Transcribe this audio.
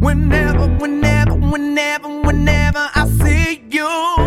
Whenever, whenever, whenever, whenever I see you.